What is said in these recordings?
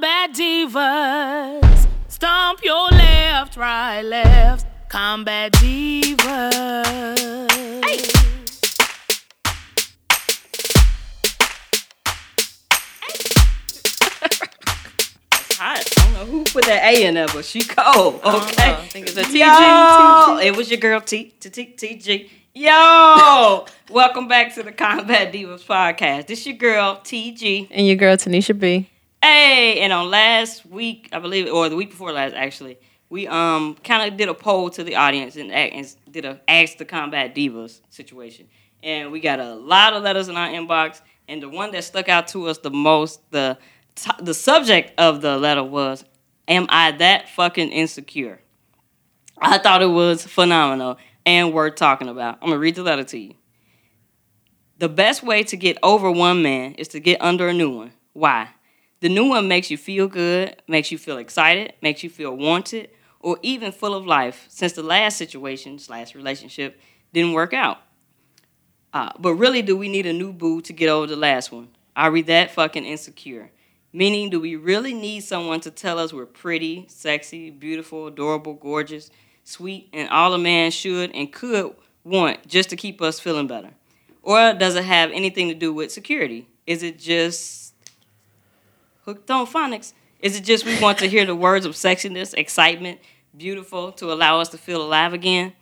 Combat divas. Stomp your left, right, left. Combat divas. Hey. Hot. I don't know who put that A in there, but she cold. Okay. I think it's a TG. Yo, it was your girl T T T T G. Yo, welcome back to the Combat Divas podcast. This your girl TG. And your girl Tonnisha B. Hey, and on last week, I believe, or the week before last, actually, we um kind of did a poll to the audience and, and did a ask the Combat Divas situation, and we got a lot of letters in our inbox. And the one that stuck out to us the most, the the subject of the letter was, "Am I that fucking insecure?" I thought it was phenomenal and worth talking about. I'm gonna read the letter to you. The best way to get over one man is to get under a new one. Why? The new one makes you feel good, makes you feel excited, makes you feel wanted, or even full of life, since the last situation slash relationship didn't work out. Uh, but really, do we need a new boo to get over the last one? Are we that fucking insecure? Meaning, do we really need someone to tell us we're pretty, sexy, beautiful, adorable, gorgeous, sweet, and all a man should and could want just to keep us feeling better? Or does it have anything to do with security? Is it just hooked on phonics? Is it just we want to hear the words of sexiness, excitement, beautiful to allow us to feel alive again?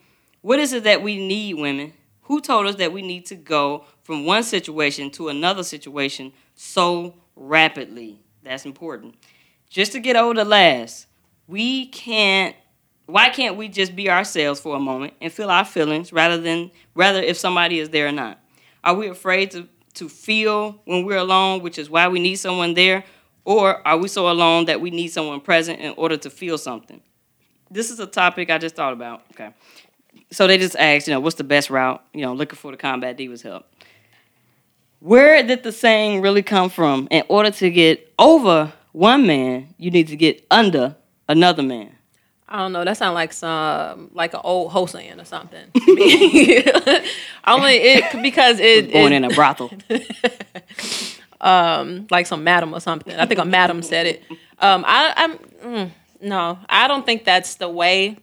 What is it that we need, women? Who told us that we need to go from one situation to another situation so rapidly? That's important. Just to get the last, we can't why can't we just be ourselves for a moment and feel our feelings rather than rather if somebody is there or not? Are we afraid to, to feel when we're alone, which is why we need someone there? Or are we so alone that we need someone present in order to feel something? This is a topic I just thought about. Okay. So they just asked, you know, what's the best route? You know, looking for the combat divas help. Where did the saying really come from? In order to get over one man, you need to get under another man. I don't know. That sounds like some like an old hoe saying or something. Only it because it, Born it in a brothel. like some madam or something. I think a madam said it. Um, I, I'm mm, no, I don't think that's the way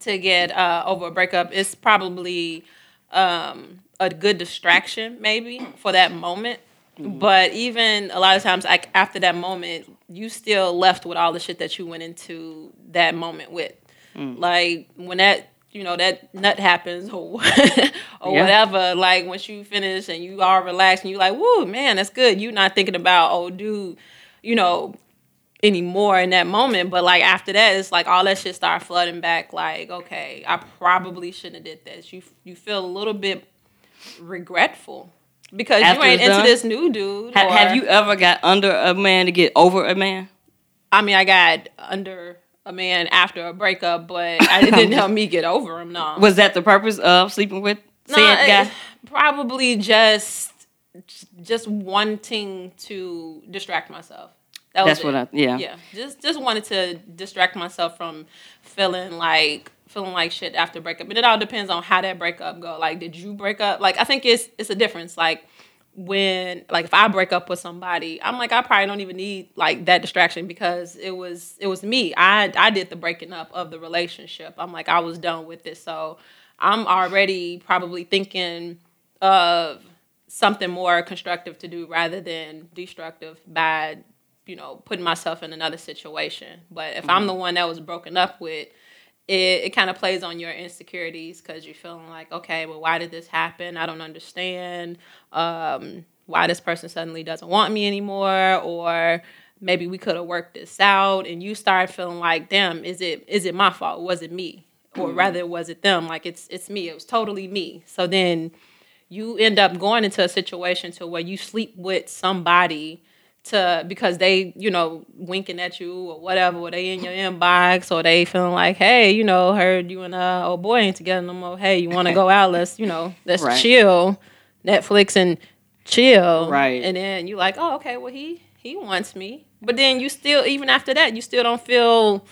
to get uh, over a breakup. It's probably um, a good distraction, maybe for that moment. But even a lot of times, like after that moment, you still left with all the shit that you went into that moment with. Like when that you know that nut happens or or Yeah. whatever. Like once you finish and you are relaxed and you like, woo, man, that's good. You're not thinking about oh, dude, you know, anymore in that moment. But like after that, it's like all that shit start flooding back. Like okay, I probably shouldn't have did this. You you feel a little bit regretful because After you ain't into done? this new dude. Ha- or- have you ever got under a man to get over a man? I mean, I got under a man after a breakup, but I, it didn't help me get over him. No, Was that the purpose of sleeping with No, said guy? probably just just wanting to distract myself. That was That's what it. I yeah. yeah. Just just wanted to distract myself from feeling like feeling like shit after breakup. And it all depends on how that breakup go. Like, did you break up? Like, I think it's it's a difference. Like when like if I break up with somebody, I'm like I probably don't even need like that distraction because it was it was me. I I did the breaking up of the relationship. I'm like I was done with it. So I'm already probably thinking of something more constructive to do rather than destructive by you know putting myself in another situation. But if I'm mm-hmm. the one that was broken up with it, it kind of plays on your insecurities because you're feeling like, okay, well, why did this happen? I don't understand um, why this person suddenly doesn't want me anymore, or maybe we could have worked this out. And you start feeling like, damn, is it is it my fault? Was it me? Or rather, was it them? Like it's it's me. It was totally me. So then you end up going into a situation to where you sleep with somebody to because they you know winking at you or whatever or they in your inbox or they feeling like hey you know heard you and uh old boy ain't together no more hey you want to go out let's you know let's Right. chill netflix and chill Right. and then you like oh okay well he he wants me but then you still even after that you still don't feel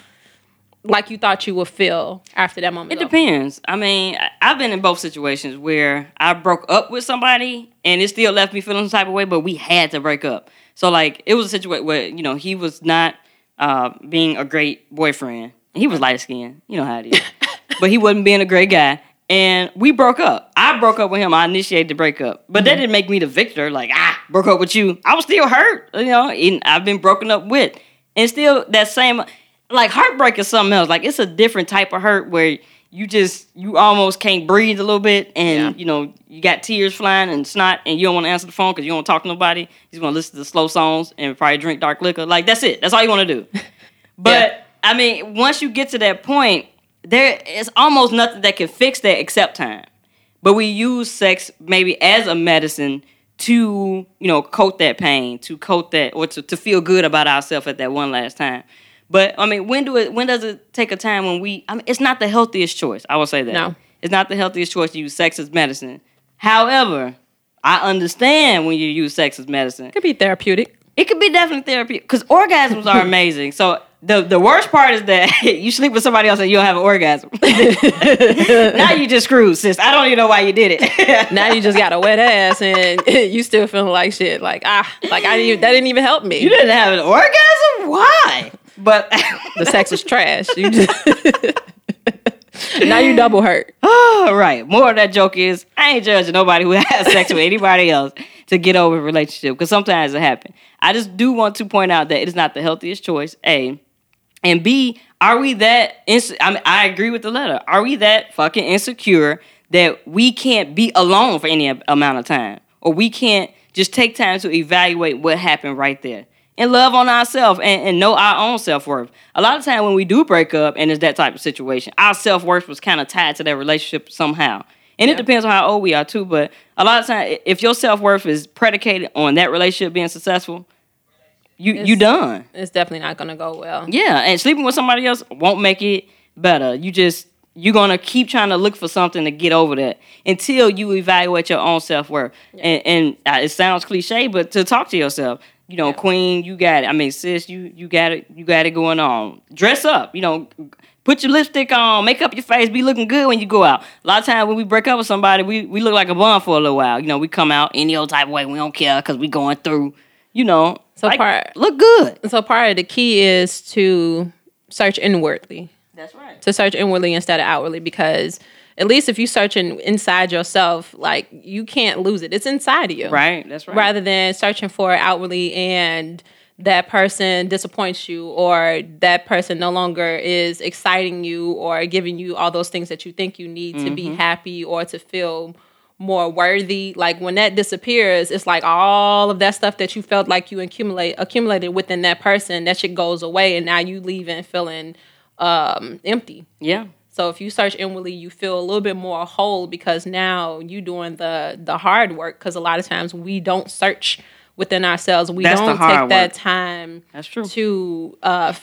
like you thought you would feel after that moment? It though? depends. I mean, I- I've been in both situations where I broke up with somebody and it still left me feeling some type of way, but we had to break up. So like, it was a situation where you know he was not uh, being a great boyfriend. He was light skinned, you know how it is, but he wasn't being a great guy. And we broke up. I broke up with him. I initiated the breakup, but that didn't make me the victor. Like ah, broke up with you. I was still hurt. You know, and I've been broken up with, and still that same like heartbreak is something else. Like it's a different type of hurt where you just you almost can't breathe a little bit, and Yeah. you know you got tears flying and snot, and you don't want to answer the phone because you don't want to talk to nobody. You just want to listen to slow songs and probably drink dark liquor. Like that's it. That's all you want to do. But I mean, once you get to that point, there is almost nothing that can fix that except time. But we use sex maybe as a medicine to, you know, coat that pain, to coat that, or to, to feel good about ourselves at that one last time. But I mean, when do it? When does it take a time when we? I mean, it's not the healthiest choice. I will say that. No. it's not the healthiest choice to use sex as medicine. However, I understand when you use sex as medicine. It Could be therapeutic. It could be definitely therapy because orgasms are amazing. So the the worst part is that you sleep with somebody else and you don't have an orgasm. now you just screwed, sis. I don't even know why you did it. Now you just got a wet ass and you still feeling like shit. Like ah, like I didn't even, that didn't even help me. you didn't have an orgasm. Why? But the sex was trash. You just now you double hurt. oh, right. More of that joke is I ain't judging nobody who has sex with anybody else to get over a relationship because sometimes it happens. I just do want to point out that it is not the healthiest choice. A. And B, are we that? Ins- I mean, I agree with the letter. Are we that fucking insecure that we can't be alone for any amount of time, or we can't just take time to evaluate what happened right there and love on ourselves and, and know our own self worth? A lot of time when we do break up and it's that type of situation, our self worth was kind of tied to that relationship somehow. And it depends on how old we are too. But a lot of time, if your self worth is predicated on that relationship being successful, you you done. It's definitely not gonna go well. Yeah, and sleeping with somebody else won't make it better. You just you're gonna keep trying to look for something to get over that until you evaluate your own self worth. And, and uh, it sounds cliche, but to talk to yourself, you know, Yeah. queen, you got it. I mean, sis, you you got it. You got it going on. Dress up, you know. Put your lipstick on, make up your face, be looking good when you go out. A lot of times when we break up with somebody, we, we look like a bum for a little while. You know, we come out any old type of way. We don't care because we going through, you know, So like, part- look good. So part of the key is to search inwardly. That's right. to search inwardly instead of outwardly because at least if you searching inside yourself, like you can't lose it. It's inside of you. Right, that's right. Rather than searching for it outwardly and that person disappoints you or that person no longer is exciting you or giving you all those things that you think you need to be happy or to feel more worthy like when that disappears it's like all of that stuff that you felt like you accumulate accumulated within that person that shit goes away and now you leaving feeling um empty Yeah. So if you search inwardly, you feel a little bit more whole because now you're doing the the hard work. Because a lot of times we don't search within ourselves. We That's don't take that time That's true. to uh,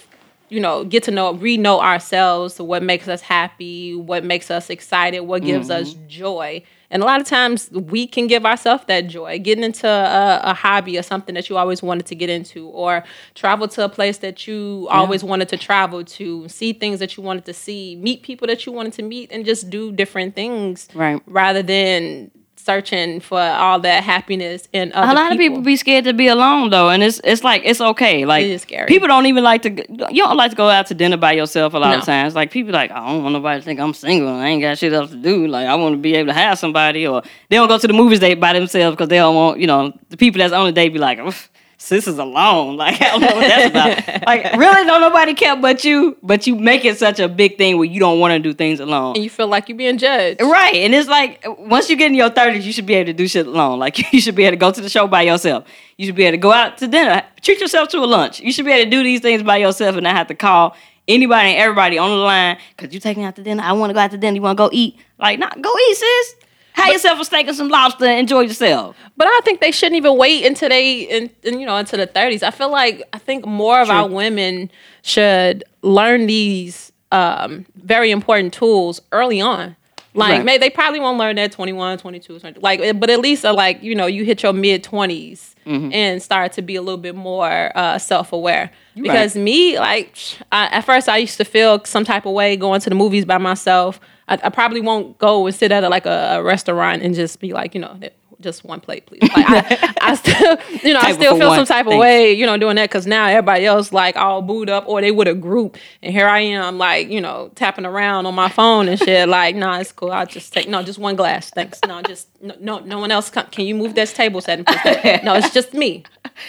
you know get to know re-know ourselves. What makes us happy? What makes us excited? What gives us Mm-hmm. joy? And a lot of times we can give ourselves that joy. Getting into a, a hobby or something that you always wanted to get into, or travel to a place that you always wanted to travel to, see things that you wanted to see, meet people that you wanted to meet, and just do different things. Right. Rather than searching for all that happiness in other a lot of people be scared to be alone though, and it's it's like it's okay. Like It is scary. people don't even like to. You don't like to go out to dinner by yourself a lot of times. Like people like I don't want nobody to think I'm single. I ain't got shit else to do. Like I want to be able to have somebody, or they don't go to the movies date by themselves because they don't want you know the people that's on the date be like. "Oof, Sis is alone. Like I don't know what that's about. like really, don't nobody care but you. But you make it such a big thing where you don't want to do things alone. and you feel like you're being judged. Right. And it's like once you get in your thirties, you should be able to do shit alone. Like you should be able to go to the show by yourself. You should be able to go out to dinner. Treat yourself to a lunch. You should be able to do these things by yourself and not have to call anybody and everybody on the line because you're taking me out to dinner. I want to go out to dinner. You want to go eat? Like, nah, go eat, sis. Have yourself a steak and some lobster and enjoy yourself. But I think they shouldn't even wait until they, in, in, you know, into the thirties. I feel like I think more of True. our women should learn these um, very important tools early on. Like, Right. may they probably won't learn that 21, 22, 20, like, but at least uh, like you know you hit your mid 20s Mm-hmm. and start to be a little bit more uh, self aware. Because me, like, I, at first I used to feel some type of way going to the movies by myself. I, I probably won't go and sit at a, like a, a restaurant and just be like, you know, just one plate, please. Like, I, I still, you know, I still feel one, some type of way, you know, doing that because now everybody else like all booed up or they with a group, and here I am, like, you know, tapping around on my phone and shit. Like, nah, it's cool. I'll just take no, just one glass, thanks. No, just no, no, no one else. Come. Can you move this table setting? please? No, it's just me.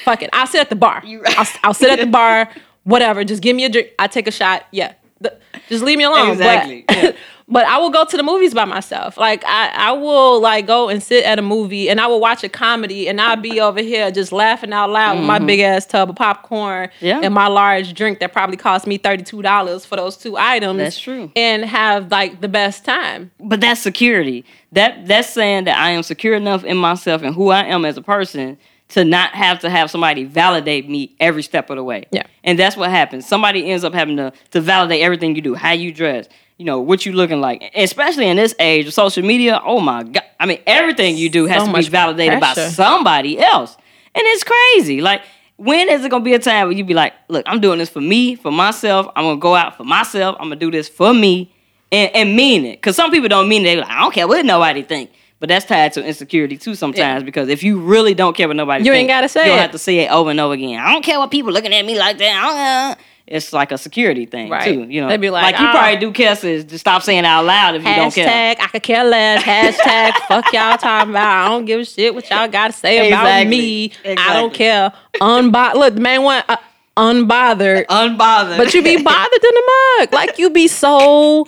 Fuck it. I'll sit at the bar. I'll, I'll sit at the bar. Whatever. Just give me a drink. I take a shot. Yeah. The- just leave me alone. Exactly, But, yeah. But I will go to the movies by myself. Like I, I will like go and sit at a movie and I will watch a comedy and I'll be over here just laughing out loud with my big ass tub of popcorn Mm-hmm. Yeah. and my large drink that probably cost me thirty two dollars for those two items. That's true. And have like the best time. but that's security. That that's saying that I am secure enough in myself and who I am as a person to not have to have somebody validate me every step of the way. Yeah. And that's what happens. Somebody ends up having to to validate everything you do, how you dress, you know, what you looking like. Especially in this age of social media. Oh my god. I mean, everything you do has So to be validated by somebody else. And it's crazy. Like when is it gonna be a time where you be like, look, I'm doing this for me, for myself. I'm gonna go out for myself. I'm gonna do this for me and, and mean it. Cause some people don't mean it. They like, I don't care what nobody think. But that's tied to insecurity too sometimes because if you really don't care what nobody You ain't gotta say you don't it. have to say it over and over again. I don't care what people looking at me like that. Uh, It's like a security thing Right. too. You know, they'd be like, like you "Oh." probably do care. Just stop saying it out loud if you don't care. Hashtag I could care less. Hashtag fuck y'all talking about. I don't give a shit what y'all got to say about Exactly. me. I don't care. Unbo- Look, the main one, uh, unbothered. Unbothered. but you be bothered in the mug. Like you be so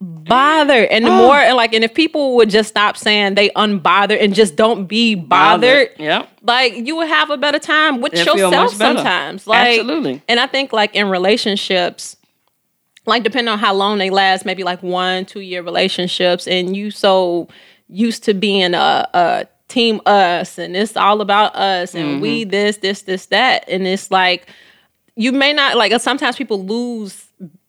bothered. And the Oh. more and like and if people would just stop saying they unbothered and just don't be bothered, yeah, like you would have a better time with It'd yourself sometimes. Like Absolutely. And I think like in relationships, like depending on how long they last, maybe like one, two year relationships, and you so used to being a, a team us and it's all about us and Mm-hmm. we this, this, this, that. And it's like you may not like sometimes people lose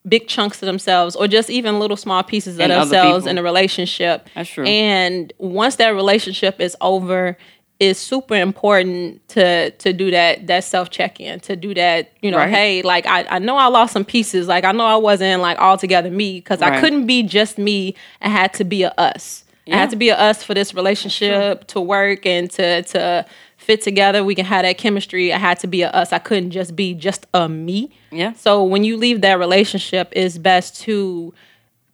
big chunks of themselves or just even little small pieces of And themselves in a relationship. That's true. And once that relationship is over, it's super important to to do that that self check in to do that you know Right. hey like I, I know I lost some pieces. Like I know I wasn't like altogether me because I couldn't be just me. I had to be a us. I had to be a us for this relationship to work and to to fit together. We can have that chemistry. I had to be a us. I couldn't just be just a me. Yeah. so when you leave that relationship it's best to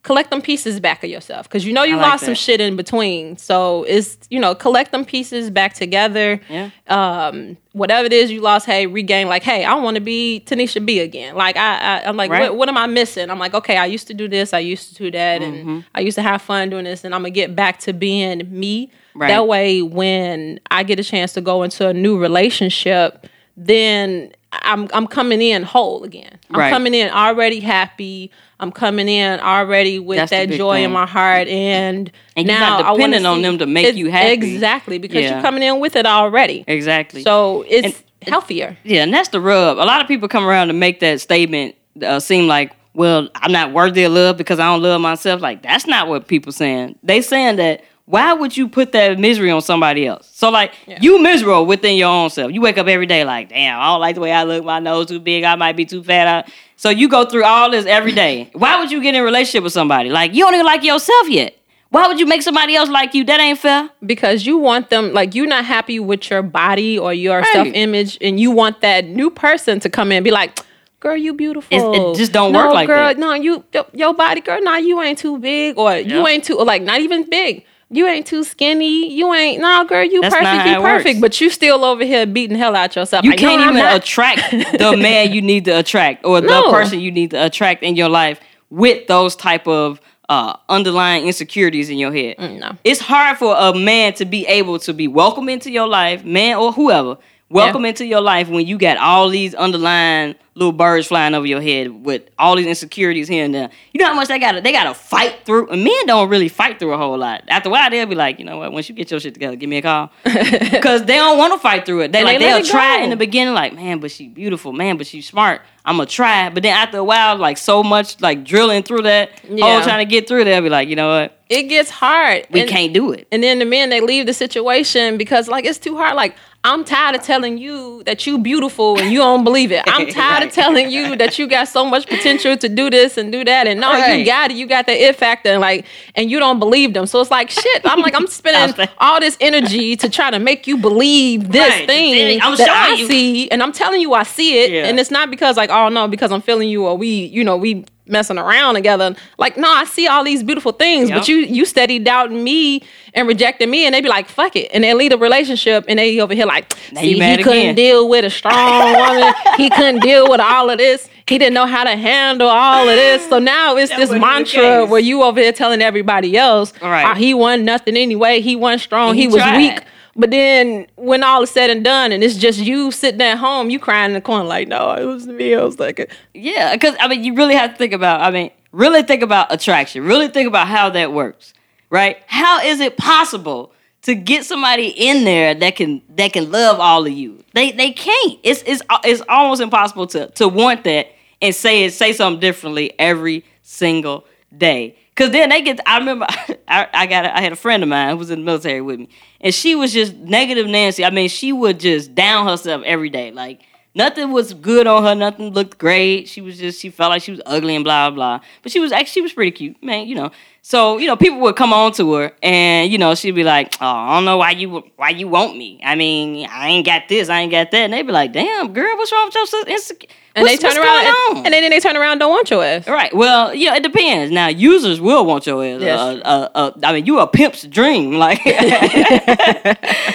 collect them pieces back of yourself because you know you like lost some shit in between so it's you know collect them pieces back together Yeah. um whatever it is you lost hey regain like hey i want to be tonnisha b again like i, I i'm like Right. what, what am i missing i'm like okay i used to do this i used to do that Mm-hmm. and i used to have fun doing this and i'm gonna get back to being me Right. that way when i get a chance to go into a new relationship then i'm i'm coming in whole again i'm Right. coming in already happy i'm coming in already with That's that joy in my heart and, And you're now not I wanna dependent on see- them to make you happy. exactly because Yeah. you're coming in with it already Exactly. so it's And- healthier. Yeah, and that's the rub. A lot of people come around to make that statement uh, seem like, well, I'm not worthy of love because I don't love myself. Like that's not what people saying. They saying that why would you put that misery on somebody else? So like you miserable within your own self. You wake up every day like, damn, I don't like the way I look. My nose too big. I might be too fat. I-" So you go through all this every day. Why would you get in a relationship with somebody like you don't even like yourself yet? Why would you make somebody else like you? That ain't fair. because you want them like you're not happy with your body or your Right. self image, and you want that new person to come in and be like, "Girl, you beautiful." It's- it just don't no, work like girl, that. No, you your, your body, girl. Nah, you ain't too big, or you ain't too like not even big. You ain't too skinny. You ain't no girl. You That's not perfect. Works. But you still over here beating hell out yourself. You Like, can't even not. attract the man you need to attract or the person you need to attract in your life with those type of uh, underlying insecurities in your head. no. It's hard for a man to be able to be welcome into your life, man or whoever, welcome into your life when you got all these underlying little birds flying over your head with all these insecurities here and there. You know how much they gotta they gotta fight through. And men don't really fight through a whole lot. After a while, they'll be like, you know what? Once you get your shit together, give me a call because they don't want to fight through it. They like let they'll try go. in the beginning, like man, but she beautiful, man, but she smart. I'm gonna try, but then after a while, like so much like drilling through that, oh, Yeah. all trying to get through, they'll be like, you know what? It gets hard. We And- can't do it. And then the men they leave the situation because like it's too hard. Like I'm tired of telling you that you beautiful and you don't believe it. I'm tired Right. of telling you that you got so much potential to do this and do that. And no, Right. you got it. You got the it factor. And like and you don't believe them. So it's like shit. I'm like I'm spending all this energy to try to make you believe this Right. thing I'm that I you. see, and I'm telling you I see it. Yeah. And it's not because like oh no because I'm feeling you or we you know we messing around together. Like no, I see all these beautiful things, Yep. but you you steady doubting me and rejecting me, and they be like, "Fuck it," and they leave the relationship, and they over here like, "See, he mad couldn't deal with a strong woman. he couldn't deal with all of this. He didn't know how to handle all of this. So now it's That this mantra where you over here telling everybody else, Right. "Ah, he wasn't nothing anyway. He wasn't strong. He He, was tried. weak." But then when all is said and done, and it's just you sitting at home, you crying in the corner like, "No, it was me." I was like, Yeah, because I mean, you really have to think about. I mean, really think about attraction. Really think about how that works, right? How is it possible to get somebody in there that can that can love all of you? They they can't. It's it's uh, it's almost impossible to to want that and say it say something differently every single day. Cause then they get. I remember I, I got I had a friend of mine who was in the military with me, and she was just negative Nancy. I mean, she would just down herself every day, like. Nothing was good on her. Nothing looked great. She was just she felt like she was ugly and blah blah. But she was actually she was pretty cute, man. You know. So you know people would come on to her and you know she'd be like, oh I don't know why you why you want me. I mean I ain't got this, I ain't got that. And they'd be like, damn girl, what's wrong with your sister? And what's, they turn around, and, and then they turn around, and don't want your ass. Right. Well, yeah, it depends. Now, users will want your ass. Yes. Uh, uh, uh, I mean, you a pimp's dream. Like, uh,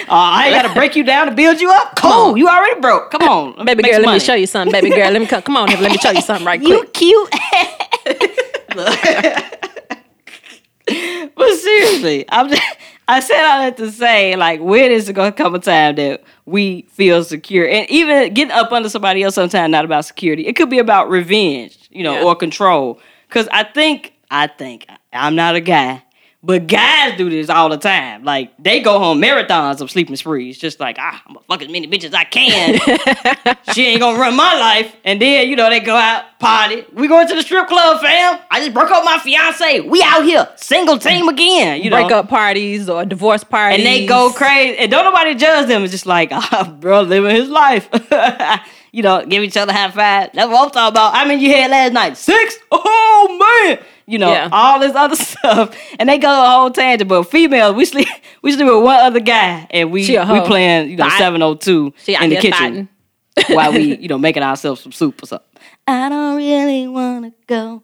I ain't got to break you down to build you up. Cool. You already broke. Come on, Baby girl, let me show you something. Baby girl, let me come. Come on, here, let me show you something right You quick. You cute. but seriously, I'm just, I said all that to say, like, when is it gonna come a time that we feel secure? And even getting up under somebody else sometimes not about security. It could be about revenge, you know, Yeah. or control. Cause I think, I think, I'm not a guy. But guys do this all the time. Like they go home marathons of sleeping sprees, just like ah, I'm gonna fuck as many bitches as I can. she ain't gonna run my life. And then, you know, they go out, party. We going to the strip club, fam. I just broke up my fiance. We out here, single team again. You know, Breakup parties or divorce parties. and they go crazy. And don't nobody judge them. It's just like, ah, bro, living his life. you know, give each other high five. That's what I'm talking about. I mean, you had last night six. Oh man. You know, Yeah. all this other stuff. And they go a whole tangent. But females, we sleep we sleep with one other guy and we we hoe. playing, you know, 702 in the kitchen thotting. while we, you know, making ourselves some soup or something. I don't really wanna go.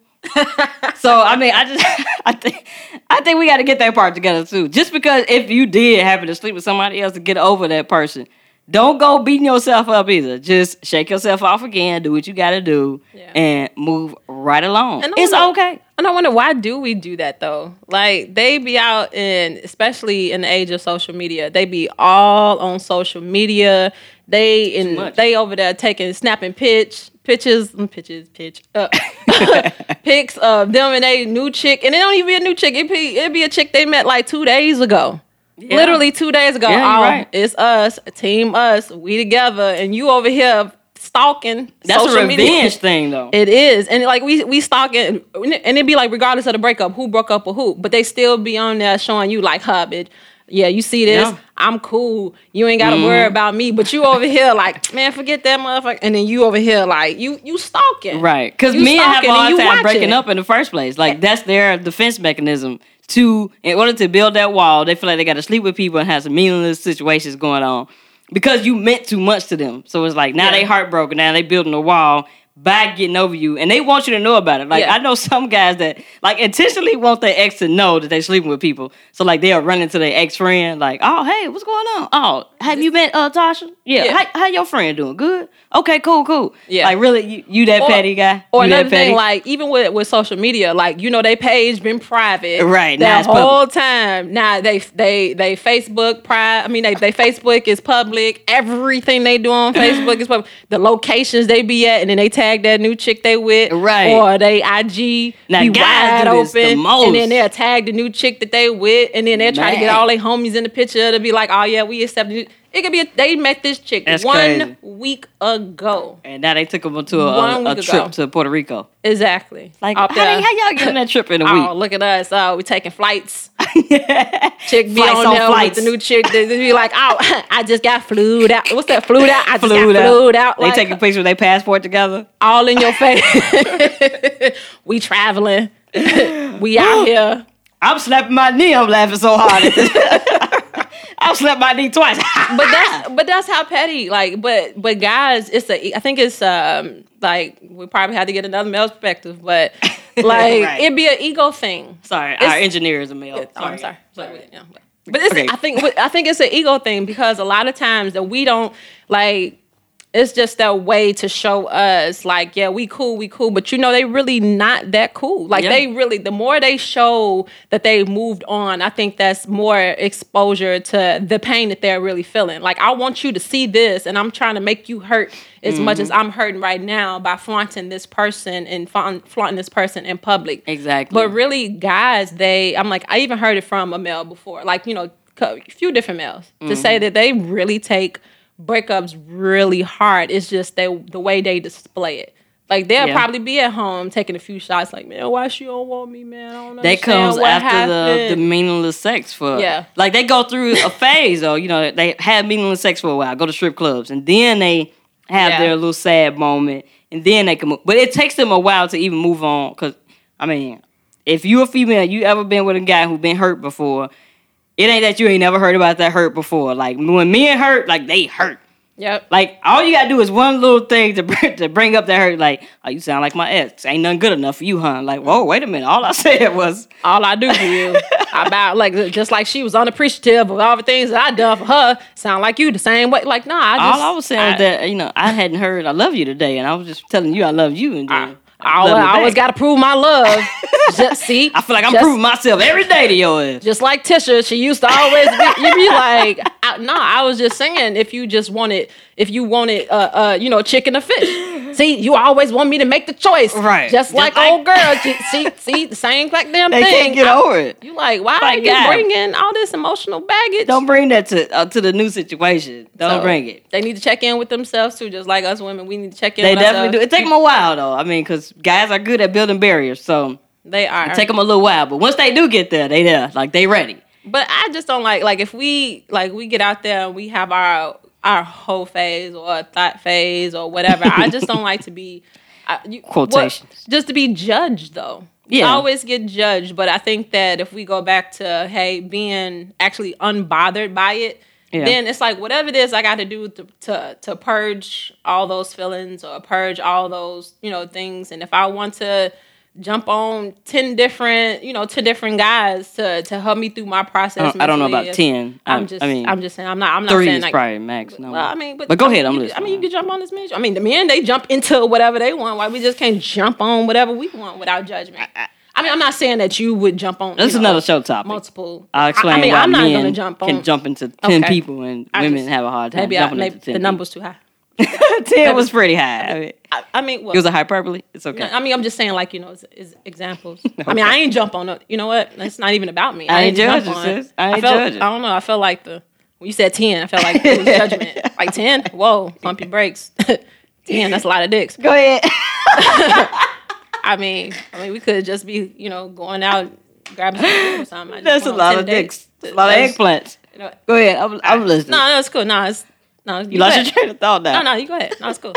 so I mean, I just I think I think we got to get that part together too. Just because if you did happen to sleep with somebody else to get over that person, don't go beating yourself up either. Just shake yourself off again, do what you got to do, Yeah. and move right along. And it's okay. And I wonder why do we do that though? Like they be out in, especially in the age of social media, they be all on social media. They in they over there taking snapping pitch pictures, mm, pitches, pitch, uh, pics of them and they new chick, and it don't even be a new chick. It be it be a chick they met like two days ago. Yeah. Literally two days ago. Yeah, Oh, right. It's us, team us, we together, and you over here stalking. That's social a media. revenge thing, though. It is, and like we we stalking, and it'd be like regardless of the breakup, who broke up with who, but they still be on there showing you like, huh, bitch. Yeah, you see this? Yeah. I'm cool. You ain't gotta worry mm-hmm. about me. But you over here like, man, forget that motherfucker. And then you over here like, you you stalking, Right. Because men have a hard time breaking up in the first place. Like that's their defense mechanism to in order to build that wall, they feel like they gotta sleep with people and have some meaningless situations going on. Because you meant too much to them. So it's like now Yeah. they heartbroken, now they building a wall by getting over you, and they want you to know about it. Like Yeah. I know some guys that like intentionally want their ex to know that they're sleeping with people. So like they'll run into their ex friend, like, "Oh, hey, what's going on? Oh, have you met uh Tasha? Yeah, Yeah. How, how your friend doing? Good. Okay, cool, cool. Yeah. like really, you, you that Or- petty guy? Or you another thing, like even with with social media, like you know, they page been private, Right, now all The it's public. time. Now they they they Facebook private. I mean, they they Facebook is public. Everything they do on Facebook is public. The locations they be at, and then they tag that new chick they with, Right. Or they IG Now, be wide the open, most. and then they'll tag the new chick that they with, and then they'll try to get all their homies in the picture to be like, oh yeah, we accept. It could be a, they met this chick That's one crazy. week ago. and now they took them to a, One a, a week trip ago. to Puerto Rico. Exactly. Like, Out how, there. how y'all get on that trip in a week. Oh, week? look at us. Oh, we taking flights. Chick be Flights on on there flights. with the new chick. They they be like, oh, I just got flued out. What's that? Flued out? I just Flew got out. flued out. They Like, taking pictures with their passport together. all in your face. we traveling. we out here. I'm slapping my knee. I'm laughing so hard at this. I'm slapping my knee twice. But that's but that's how petty. Like, but but guys, it's a. I think it's um like we probably had to get another male perspective, but like Right. it'd be an ego thing. sorry, It's- our engineer is a male. Oh, Sorry. I'm sorry. But, yeah, but- but it's, Okay. I think I think it's an ego thing because a lot of times that we don't like. It's just a way to show us, like, yeah, we cool, we cool, but you know, they really not that cool. Like, Yeah. they really, the more they show that they moved on, I think that's more exposure to the pain that they're really feeling. Like, I want you to see this, and I'm trying to make you hurt as much Mm-hmm. as I'm hurting right now by flaunting this person and flaunt- flaunting this person in public. Exactly. But really, guys, they I'm like I even heard it from a male before, like you know, a few different males to say Mm-hmm. that they really take breakups really hard. It's just they the way they display it. Like they'll Yeah. probably be at home taking a few shots, like man, why she don't want me, man? I don't That comes what after the, the meaningless sex for Yeah. Like they go through a phase though, you know, they have meaningless sex for a while, go to strip clubs, and then they have Yeah. their little sad moment, and then they can move. But it takes them a while to even move on, because I mean, if you a female, you ever been with a guy who been hurt before, it ain't that you ain't never heard about that hurt before. Like when men hurt, like they hurt. Yep. Like all you gotta do is one little thing to bring, to bring up that hurt. Like, oh, you sound like my ex. Ain't nothing good enough for you, huh? Like, whoa, wait a minute. All I said was, all I do for you. about like just like she was unappreciative of all the things that I done for her. Sound like you the same way. Like nah, I just all I was saying was that you know I hadn't heard I love you today, and I was just telling you I love you, and then I, I always got to prove my love. just see, I feel like I'm just- proving myself every day to your ass. Just like Tisha, she used to always be, you be like, I, no, I was just saying if you just wanted, if you wanted, uh, uh, you know, chicken or fish. See, you always want me to make the choice, Right. Just, Just like, like- old girl. See, see, the same goddamn They thing. They can't get I- over it. You like, why Like, are you God. bringing all this emotional baggage? Don't bring that to uh, to the new situation. Don't So, bring it. They need to check in with themselves too, just like us women. We need to check in. They definitely do. It take them a while though. I mean, because guys are good at building barriers, so They are. it take them a little while. But once they do get there, they there, like they ready. But I just don't like like if we like we get out there and we have our our whole phase or a thought phase or whatever. I just don't like to be I, you, what- Quotations. just to be judged though. Yeah. I always get judged, but I think that if we go back to hey being actually unbothered by it, Yeah. then it's like whatever it is I got to do to, to to purge all those feelings or purge all those you know things. And if I want to jump on ten different you know ten different guys to to help me through my I process. don't, I don't know about ten. I, I'm just I mean, I'm just saying I'm not I'm not three saying is like probably max. No, well, I mean, but, but go I ahead. I'm you, listening. I mean, you can jump on this major. I mean, the men they jump into whatever they want. Why we just can't jump on whatever we want without judgment? I mean, I'm not saying that you would jump on. That's you know, another show topic. Multiple. I'll explain I, I mean, why I'm not men gonna jump on. can jump into ten Okay. people and I women just- have a hard time Maybe, I, jumping maybe into ten. the number's too high. ten was pretty high. I mean, I, I mean, well, it was a hyperbole. It's okay. I mean, I'm just saying, like you know, is, is examples. I mean, I ain't jump on it. You know what? It's not even about me. I ain't jump judging, on it. I ain't felt, judging. I don't know. I felt like the when you said ten, I felt like it was judgment. like ten, whoa, pump your brakes. ten, that's a lot of dicks. Go ahead. I mean, I mean, we could just be, you know, going out grabbing some or something. I That's a lot 10 of dicks. A lot of eggplants. You know, Go ahead. I'm, I'm listening. no, no, it's cool. No, it's no. you lost your train of thought now. No, no, you go ahead. No, it's cool.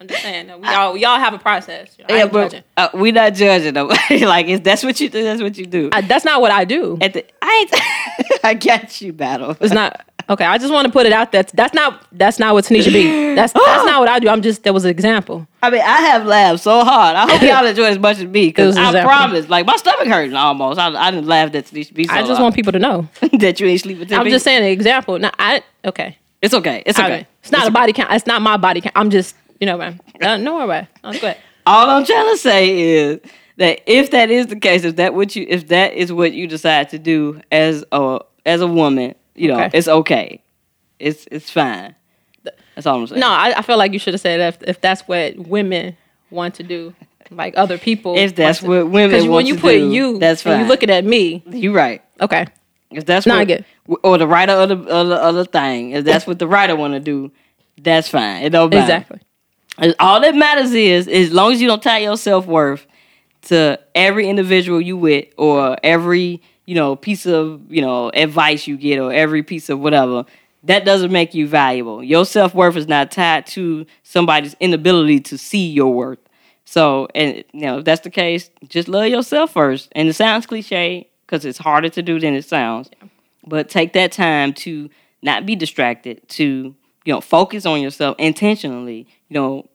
I'm just saying, that we all we all have a process. I Yeah, but judging. uh, we not judging though. like, if that's what you do, that's what you do. I, that's not what I do. At the, I. I got you, battle. It's not. Okay, I just want to put it out there. That's not that's not what Tonnisha be. That's that's not what I do. I'm just that was an example. I mean, I have laughed so hard. I hope y'all enjoy as much as me because I promise, like my stomach hurting almost. I, I didn't laugh at Tonnisha B. So I just hard want people to know. that you ain't sleeping. I'm just saying an example. Now I okay. It's okay. It's okay. Okay. It's not a body count. It's not my body count. I'm just you know man. Uh, no worry. Oh, go ahead. All I'm trying to say is that if that is the case, if that what you if that is what you decide to do as a as a woman, you know, Okay. it's okay. It's it's fine. That's all I'm saying. No, I, I feel like you should have said if if that's what women want to do, like other people. If that's what women want to- what women 'Cause when you to put do, you, that's and you fine. looking at me. You're right. Okay. If that's No, I what, get or the writer of the other other thing, if that's what the writer want to do, that's fine. It don't matter. Exactly. All that matters is, as long as you don't tie your self worth to every individual you with, or every you know piece of you know advice you get, or every piece of whatever, that doesn't make you valuable. Your self worth is not tied to somebody's inability to see your worth. So, and you know, if that's the case, just love yourself first. And it sounds cliche because it's harder to do than it sounds. But take that time to not be distracted, to you know, focus on yourself intentionally. You know,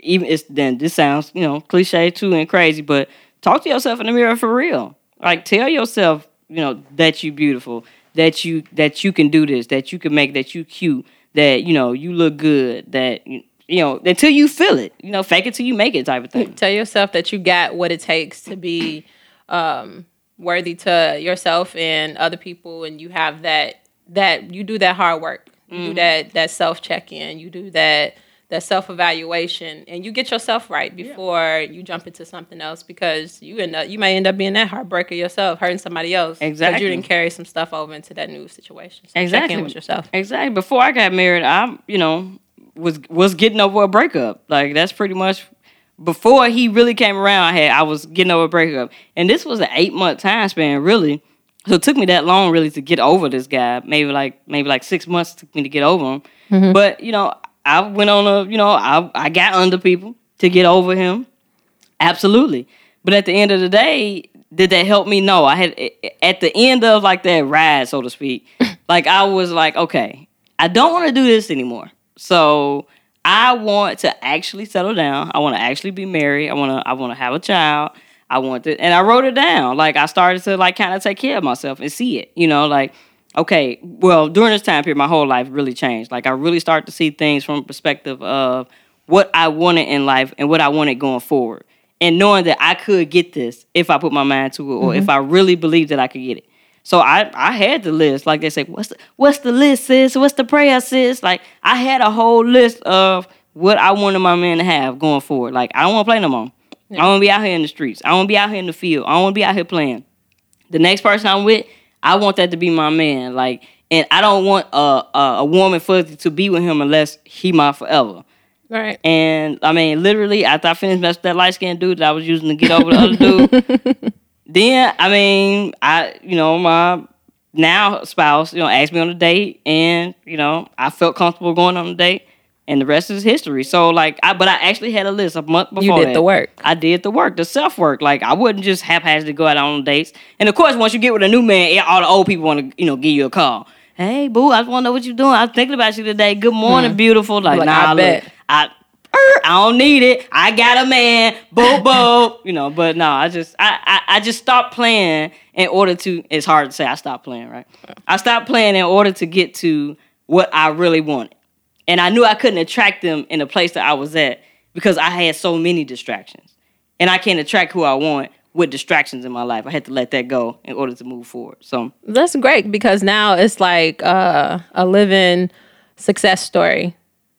even it's then this sounds you know cliche too and crazy, but talk to yourself in the mirror for real. Like tell yourself, you know, that you beautiful, that you that you can do this, that you can make, that you cute, that you know you look good, that you you know until you feel it. You know, fake it till you make it type of thing. Tell yourself that you got what it takes to be um, worthy to yourself and other people, and you have that that you do that hard work. You Mm-hmm. do that that self check in. You do that that self evaluation, and you get yourself right before you jump into something else because you end up you may end up being that heartbreaker yourself, hurting somebody else Exactly. you didn't carry some stuff over into that new situation. So Check Exactly. in with yourself. Exactly. Before I got married, I you know was was getting over a breakup. Like that's pretty much before he really came around. I had I was getting over a breakup, and this was an eight month time span, really. So it took me that long, really, to get over this guy. Maybe like maybe like six months took me to get over him. Mm-hmm. But you know, I went on a you know I I got under people to get over him. Absolutely. But at the end of the day, did that help me? No. I had at the end of like that ride, so to speak, like I was like, okay, I don't want to do this anymore. So I want to actually settle down. I want to actually be married. I want to I want to have a child. I want to and I wrote it down. Like I started to like kind of take care of myself and see it. You know, like okay, well, during this time period, my whole life really changed. Like I really started to see things from a perspective of what I wanted in life and what I wanted going forward. And knowing that I could get this if I put my mind to it or if mm-hmm. I really believed that I could get it. So I, I had the list. Like they say, what's the, what's the list, sis? What's the prayer, sis? Like I had a whole list of what I wanted my man to have going forward. Like I don't want to play no more. I don't want to be out here in the streets. I don't want to be out here in the field. I don't want to be out here playing the next person I'm with, I want that to be my man. Like, and I don't want a a, a woman for to be with him unless he my forever. Right. And I mean, literally, after I finished messing with that light skinned dude that I was using to get over the other dude, then I mean, I you know my now spouse you know asked me on a date, and you know I felt comfortable going on a date, and the rest is history. So like, I but I actually had a list a month before. You did that. the work. I did the work, the self work. Like I wouldn't just haphazardly go out on dates. And of course, once you get with a new man, all the old people want to you know give you a call. Hey, boo, I just want to know what you're doing. I was thinking about you today. Good morning, hmm. beautiful. Like, Like, nah, I look, bet. I er, I don't need it. I got a man. bo bo. you know, but no, I just I, I I just stopped playing in order to. It's hard to say I stopped playing, right? I stopped playing in order to get to what I really wanted, and I knew I couldn't attract them in the place that I was at because I had so many distractions, and I can't attract who I want with distractions in my life. I had to let that go in order to move forward. So That's great because now it's like uh, a living success story.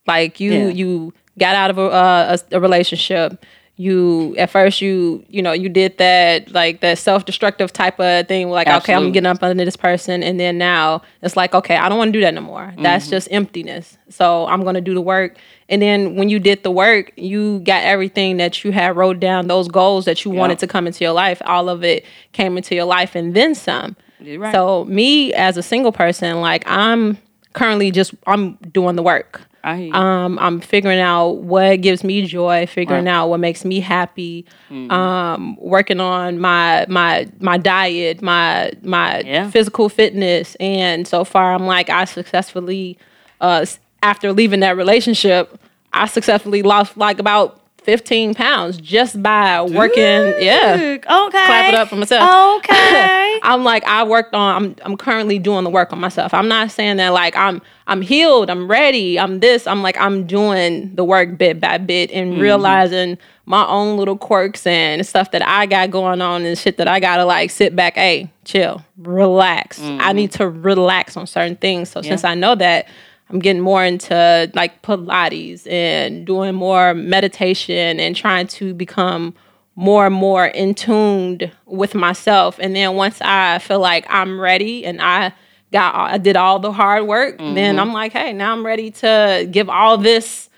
Like you, Yeah. you got out of a, uh, a, a relationship. You at first you you know you did that like that self destructive type of thing. Like okay, I'm getting up under this person, and then now it's like okay, I don't want to do that no more. That's just emptiness. So I'm gonna do the work. And then when you did the work, you got everything that you had wrote down, those goals that you wanted to come into your life. All of it came into your life, and then some. Right. So me as a single person, like I'm currently just I'm doing the work. I hear you. Um, I'm figuring out what gives me joy, figuring Right. out what makes me happy. Mm-hmm. Um, working on my my my diet, my my Yeah. physical fitness, and so far I'm like I successfully, uh, after leaving that relationship, I successfully lost like about 15 pounds just by working. Yeah, Okay. clap it up for myself. Okay. I'm like I worked on I'm I'm currently doing the work on myself. I'm not saying that like I'm I'm healed, I'm ready, I'm this. I'm like I'm doing the work bit by bit and mm-hmm. realizing my own little quirks and stuff that I got going on and shit that I gotta like sit back, hey, chill, relax. I mm-hmm. need to relax on certain things. So since I know that, I'm getting more into like Pilates and doing more meditation and trying to become more and more in tuned with myself. And then once I feel like I'm ready and I got I did all the hard work, then mm-hmm. I'm like, hey, now I'm ready to give all this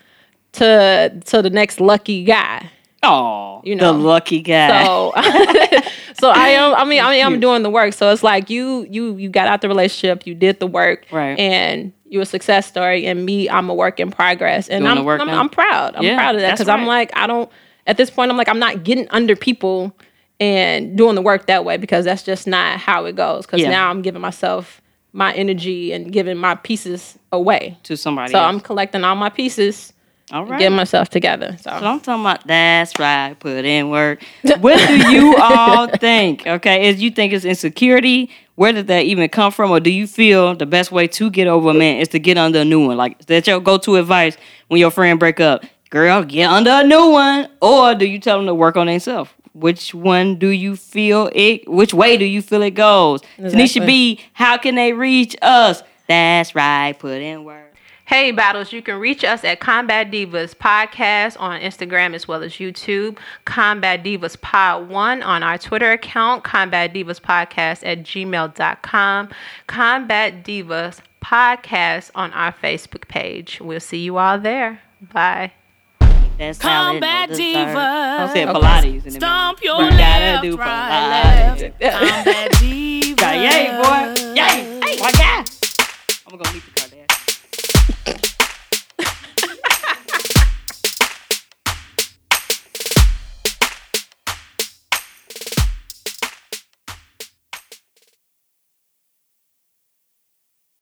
to to the next lucky guy. Oh, You know. the lucky guy. So, so I am. I mean, I mean, I'm doing the work. So it's like you, you, you got out the relationship, you did the work, Right. And you're a success story. And me, I'm a work in progress, and I'm, I'm. I'm proud. I'm Yeah, proud of that because I'm like, I don't. At this point, I'm like, I'm not getting under people and doing the work that way because that's just not how it goes. Because Yeah. now I'm giving myself my energy and giving my pieces away. to somebody So else. I'm collecting all my pieces, all right. getting myself together. So. So I'm talking about that's right, put in work. What do you all think? Okay, is you think it's insecurity? Where did that even come from? Or do you feel the best way to get over a man is to get under a new one? Like is that your go to advice when your friend break up? Girl, get under a new one. Or do you tell them to work on themselves? Which one do you feel it which way do you feel it goes? Tonnisha Exactly. B, how can they reach us? That's right, put in work. Hey, Battles, you can reach us at Combat Divas Podcast on Instagram as well as YouTube. Combat Divas Pod 1 on our Twitter account. Combat Divas Podcast at gmail.com. Combat Divas Podcast on our Facebook page. We'll see you all there. Bye. That's Combat dessert. divas. I'm saying Pilates. in. Stomp your We gotta left, do right, Pilates. left. Combat divas. Yeah, yay, boy. Yay. Hey, my guy. I'm gonna go meet the